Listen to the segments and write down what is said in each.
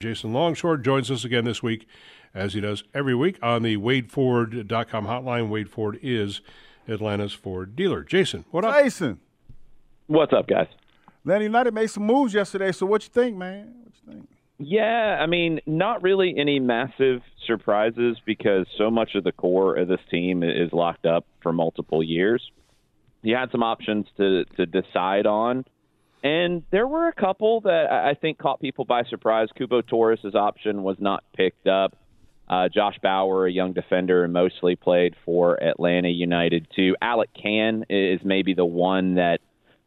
Jason Longshore joins us again this week, as he does every week on the WadeFord.com hotline. Wade Ford is Atlanta's Ford dealer. Jason, what up? Jason, What's up, guys? Atlanta United made some moves yesterday. So what you think, man? What you think? Yeah, I mean, not really any massive surprises because so much of the core of this team is locked up for multiple years. You had some options to to decide on, and there were a couple that I think caught people by surprise. Cubo Torres' option was not picked up. Uh, Josh Bauer, a young defender, mostly played for Atlanta United too. Alec Kann is maybe the one that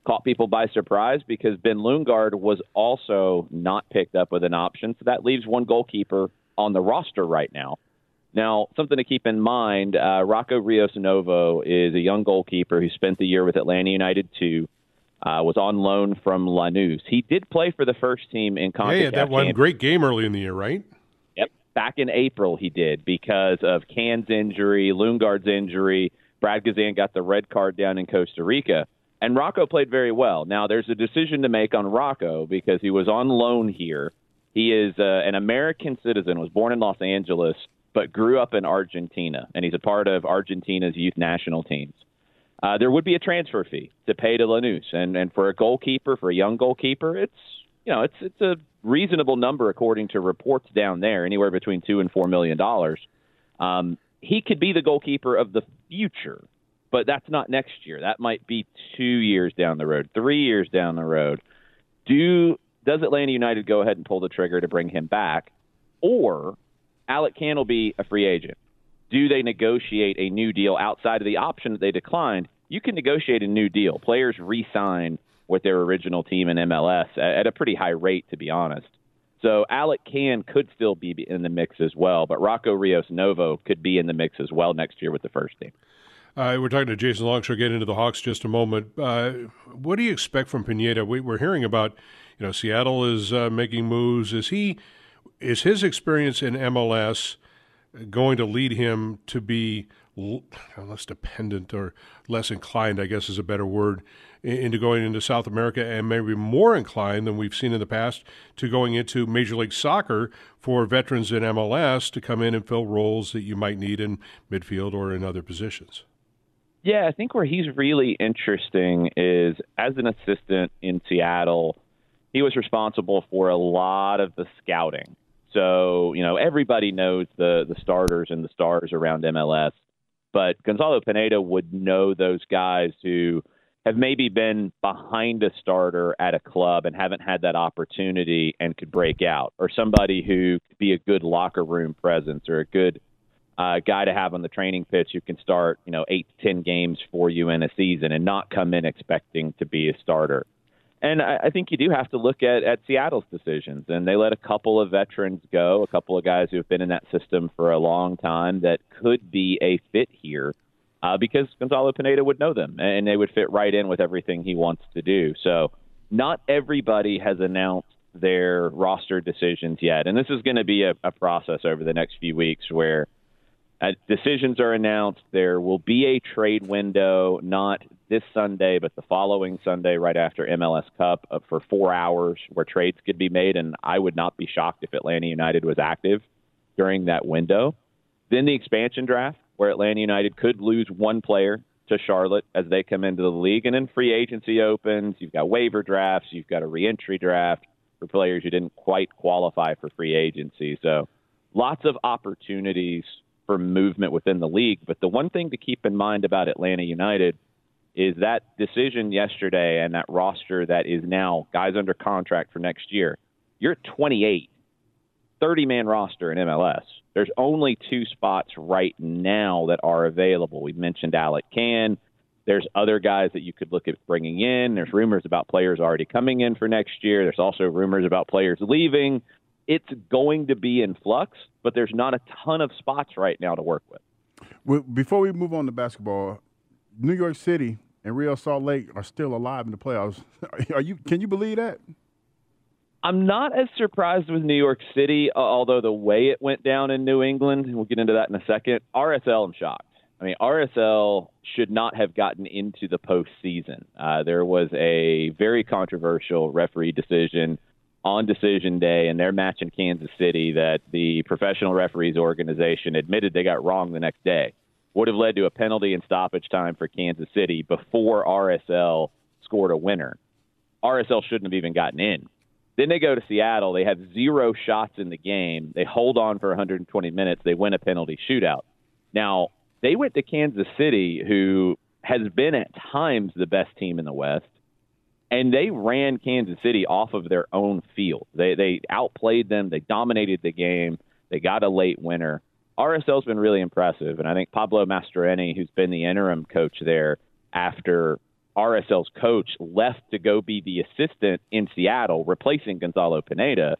caught people by surprise because Ben Lundgaard was also not picked up with an option. So that leaves one goalkeeper on the roster right now. Now, something to keep in mind uh, Rocco Rios Novo is a young goalkeeper who spent the year with Atlanta United 2, uh, was on loan from Lanús. He did play for the first team in Yeah, CONCACAF. he had that one great game early in the year, right? Yep. Back in April, he did because of Kann's injury, Lundgaard's injury. Brad Guzan got the red card down in Costa Rica. And Rocco played very well. Now, there's a decision to make on Rocco because he was on loan here. He is uh, an American citizen, was born in Los Angeles, but grew up in Argentina, and he's a part of Argentina's youth national teams. Uh, there would be a transfer fee to pay to Lanús, and and for a goalkeeper, for a young goalkeeper, it's you know it's it's a reasonable number according to reports down there, anywhere between two and four million dollars. Um, he could be the goalkeeper of the future, but that's not next year. That might be two years down the road, three years down the road. Do does Atlanta United go ahead and pull the trigger to bring him back, or Alec Kann will be a free agent? Do they negotiate a new deal outside of the option that they declined? You can negotiate a new deal. Players re-sign with their original team in MLS at, a pretty high rate, to be honest. So Alec Kann could still be in the mix as well, but Rocco Rios Novo could be in the mix as well next year with the first team. Uh, we're talking to Jason Longshore. Get into the Hawks just a moment. Uh, what do you expect from Pineda? We, we're hearing about, you know, Seattle is uh, making moves. Is he, is his experience in MLS going to lead him to be less dependent or less inclined? I guess is a better word into going into South America, and maybe more inclined than we've seen in the past to going into Major League Soccer for veterans in MLS to come in and fill roles that you might need in midfield or in other positions. Yeah, I think where he's really interesting is as an assistant in Seattle, he was responsible for a lot of the scouting. So, you know, everybody knows the the starters and the stars around MLS, but Gonzalo Pineda would know those guys who have maybe been behind a starter at a club and haven't had that opportunity and could break out, or somebody who could be a good locker room presence or a good uh, guy to have on the training pitch who can start, you know, eight to ten games for you in a season and not come in expecting to be a starter. And I, I think you do have to look at, at Seattle's decisions. And they let a couple of veterans go, a couple of guys who have been in that system for a long time that could be a fit here uh, because Gonzalo Pineda would know them and they would fit right in with everything he wants to do. So not everybody has announced their roster decisions yet. And this is going to be a, a process over the next few weeks where uh, decisions are announced. There will be a trade window, not this Sunday, but the following Sunday, right after MLS Cup, uh, for four hours, where trades could be made. And I would not be shocked if Atlanta United was active during that window. Then the expansion draft, where Atlanta United could lose one player to Charlotte as they come into the league, and then free agency opens. You've got waiver drafts, you've got a reentry draft. for players who didn't quite qualify for free agency. So lots of opportunities for movement within the league. But the one thing to keep in mind about Atlanta United is that decision yesterday and that roster that is now guys under contract for next year. You're 28, 30 man roster in MLS. There's only two spots right now that are available. We mentioned Alec Kann. There's other guys that you could look at bringing in. There's rumors about players already coming in for next year. There's also rumors about players leaving. It's going to be in flux, but there's not a ton of spots right now to work with. Well, before we move on to basketball, New York City and Real Salt Lake are still alive in the playoffs. Are you? Can you believe that? I'm not as surprised with New York City, although the way it went down in New England, and we'll get into that in a second. RSL, I'm shocked. I mean, RSL should not have gotten into the postseason. Uh, there was a very controversial referee decision on decision day in their match in Kansas City that the professional referees organization admitted they got wrong the next day. Would have led to a penalty and stoppage time for Kansas City before RSL scored a winner. RSL shouldn't have even gotten in. Then they go to Seattle. They have zero shots in the game. They hold on for 120 minutes. They win a penalty shootout. Now, they went to Kansas City, who has been at times the best team in the West, and they ran Kansas City off of their own field. They they outplayed them. They dominated the game. They got a late winner. RSL's been really impressive, and I think Pablo Mastroeni, who's been the interim coach there after RSL's coach left to go be the assistant in Seattle, replacing Gonzalo Pineda.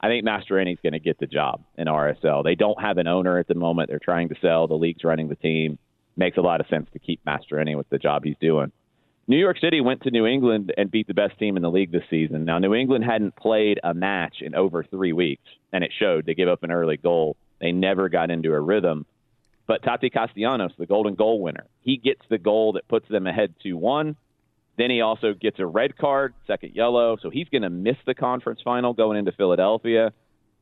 I think Mastroeni's going to get the job in RSL. They don't have an owner at the moment. They're trying to sell. The league's running the team. Makes a lot of sense to keep Mastroeni with the job he's doing. New York City went to New England and beat the best team in the league this season. Now, New England hadn't played a match in over three weeks, and it showed. They gave up an early goal. They never got into a rhythm. But Taty Castellanos, the golden goal winner, he gets the goal that puts them ahead 2 1. Then he also gets a red card, second yellow. So he's going to miss the conference final going into Philadelphia.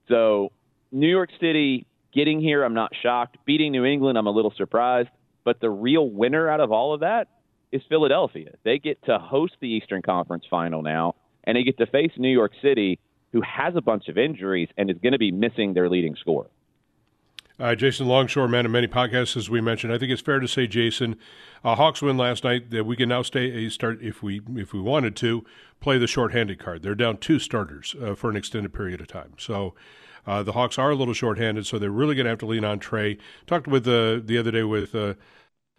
So New York City getting here, I'm not shocked. Beating New England, I'm a little surprised. But the real winner out of all of that is Philadelphia. They get to host the Eastern Conference final now, and they get to face New York City, who has a bunch of injuries and is going to be missing their leading scorer. Uh, Jason Longshore, man of many podcasts, as we mentioned. I think it's fair to say, Jason, uh, Hawks win last night. That we can now stay uh, start if we if we wanted to play the shorthanded card. They're down two starters uh, for an extended period of time. So uh, the Hawks are a little shorthanded, so they're really going to have to lean on Trae. Talked with uh, the other day with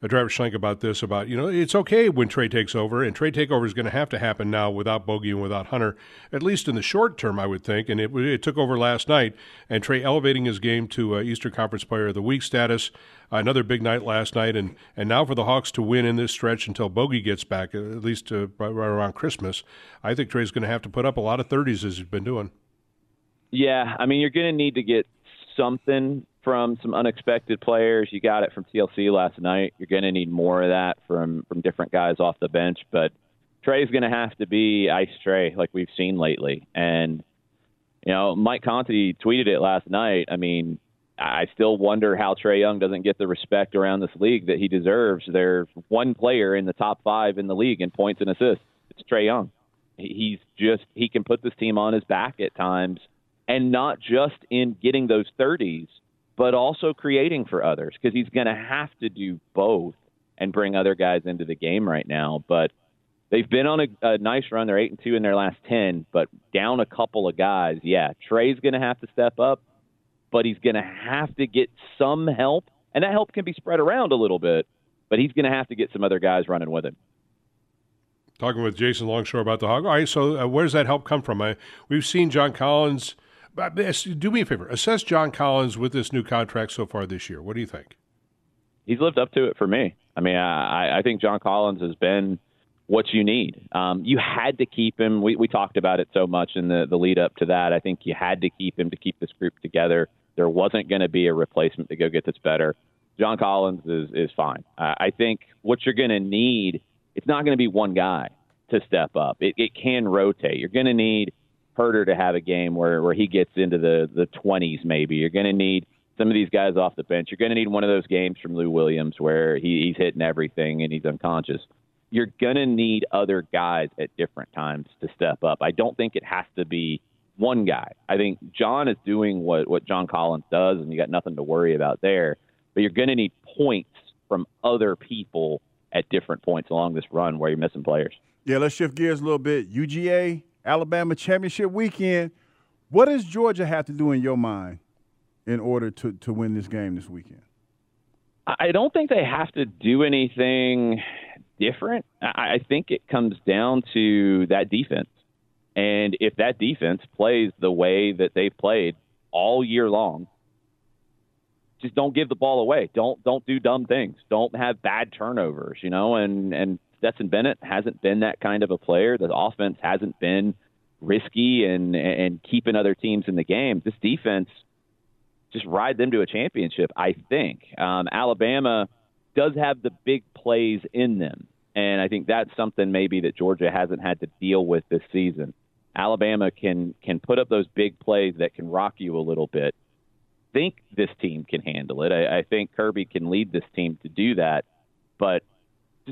Travis Schlenk about this about you know it's okay when Trae takes over, and Trae takeover is going to have to happen now without Bogey and without Hunter, at least in the short term, I would think. And it, it took over last night, and Trae elevating his game to uh, Eastern Conference Player of the Week status. Uh, another big night last night, and and now for the Hawks to win in this stretch until Bogey gets back, at least uh, right around Christmas. I think Trae's going to have to put up a lot of thirties as he's been doing. Yeah, I mean you're going to need to get something from some unexpected players. You got it from TLC last night. You're going to need more of that from from different guys off the bench, but Trae's going to have to be ice Trae like we've seen lately. And you know, Mike Conti tweeted it last night. I mean, I still wonder how Trae Young doesn't get the respect around this league that he deserves. There's one player in the top five in the league in points and assists. It's Trae Young. He's just he can put this team on his back at times, and not just in getting those 30s, but also creating for others because he's going to have to do both and bring other guys into the game right now. But they've been on a, a nice run. They're eight and two in their last ten, but down a couple of guys. Yeah, Trae's going to have to step up, but he's going to have to get some help, and that help can be spread around a little bit. But he's going to have to get some other guys running with him talking with Jason Longshore about the Hog. All right, so uh, where does that help come from? I, we've seen John Collins do me a favor. Assess John Collins with this new contract so far this year. What do you think? He's lived up to it for me. I mean, I, I think John Collins has been what you need. Um, you had to keep him. We, we talked about it so much in the, the lead up to that. I think you had to keep him to keep this group together. There wasn't going to be a replacement to go get this better. John Collins is, is fine. Uh, I think what you're going to need, it's not going to be one guy to step up. It, it can rotate. You're going to need – Huerter to have a game where, where he gets into the, the 20s, maybe. You're going to need some of these guys off the bench. You're going to need one of those games from Lou Williams where he, he's hitting everything and he's unconscious. You're going to need other guys at different times to step up. I don't think it has to be one guy. I think John is doing what what John Collins does, and you got nothing to worry about there. But you're going to need points from other people at different points along this run where you're missing players. Yeah, let's shift gears a little bit. UGA, Alabama championship weekend. What does Georgia have to do in your mind in order to, to win this game this weekend? I don't think they have to do anything different. I think it comes down to that defense. And if that defense plays the way that they've played all year long, just don't give the ball away. Don't don't do dumb things. Don't have bad turnovers, you know, and and Stetson Bennett hasn't been that kind of a player. The offense hasn't been risky and and keeping other teams in the game. This defense just ride them to a championship. I think um, Alabama does have the big plays in them, and I think that's something maybe that Georgia hasn't had to deal with this season. Alabama can can put up those big plays that can rock you a little bit. Think this team can handle it. I, I think Kirby can lead this team to do that, but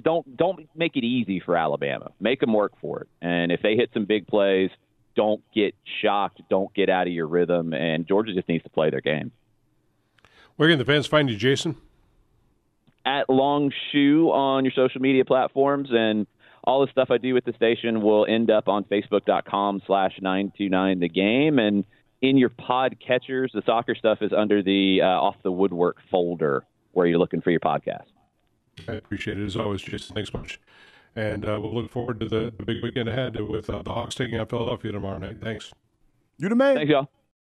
don't don't make it easy for Alabama. Make them work for it. And if they hit some big plays, don't get shocked. Don't get out of your rhythm. And Georgia just needs to play their game. Where can the fans find you, Jason? At Long Shoe on your social media platforms, and all the stuff I do with the station will end up on Facebook.com slash 929 The Game. And in your pod catchers, the soccer stuff is under the uh, Off the Woodwork folder where you're looking for your podcast. I appreciate it as always, Jason. Thanks much. And uh, we'll look forward to the, the big weekend ahead with uh, the Hawks taking out Philadelphia tomorrow night. Thanks. You the man. Thanks, y'all.